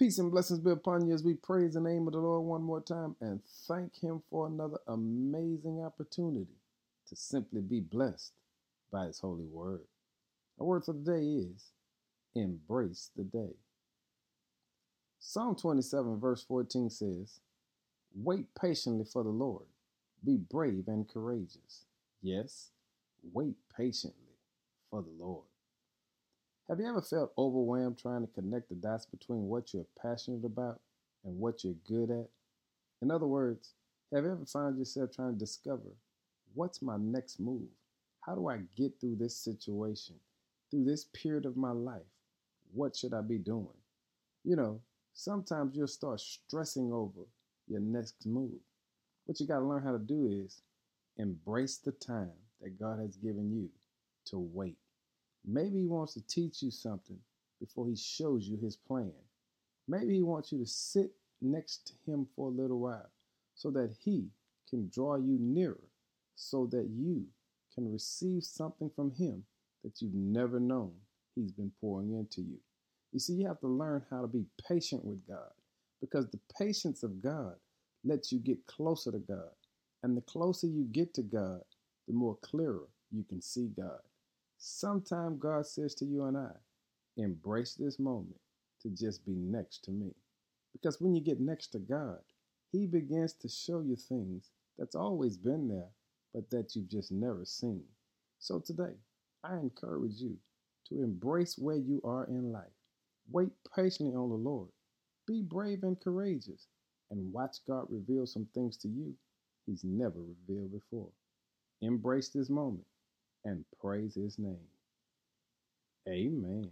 Peace and blessings be upon you as we praise the name of the Lord one more time and thank Him for another amazing opportunity to simply be blessed by His holy word. Our word for the day is embrace the day. Psalm 27, verse 14 says, Wait patiently for the Lord, be brave and courageous. Yes, wait patiently for the Lord. Have you ever felt overwhelmed trying to connect the dots between what you're passionate about and what you're good at? In other words, have you ever found yourself trying to discover what's my next move? How do I get through this situation, through this period of my life? What should I be doing? You know, sometimes you'll start stressing over your next move. What you got to learn how to do is embrace the time that God has given you to wait. Maybe he wants to teach you something before he shows you his plan. Maybe he wants you to sit next to him for a little while so that he can draw you nearer, so that you can receive something from him that you've never known he's been pouring into you. You see, you have to learn how to be patient with God because the patience of God lets you get closer to God. And the closer you get to God, the more clearer you can see God. Sometime God says to you and I, embrace this moment to just be next to me. Because when you get next to God, He begins to show you things that's always been there, but that you've just never seen. So today, I encourage you to embrace where you are in life. Wait patiently on the Lord. Be brave and courageous, and watch God reveal some things to you He's never revealed before. Embrace this moment and praise his name. Amen.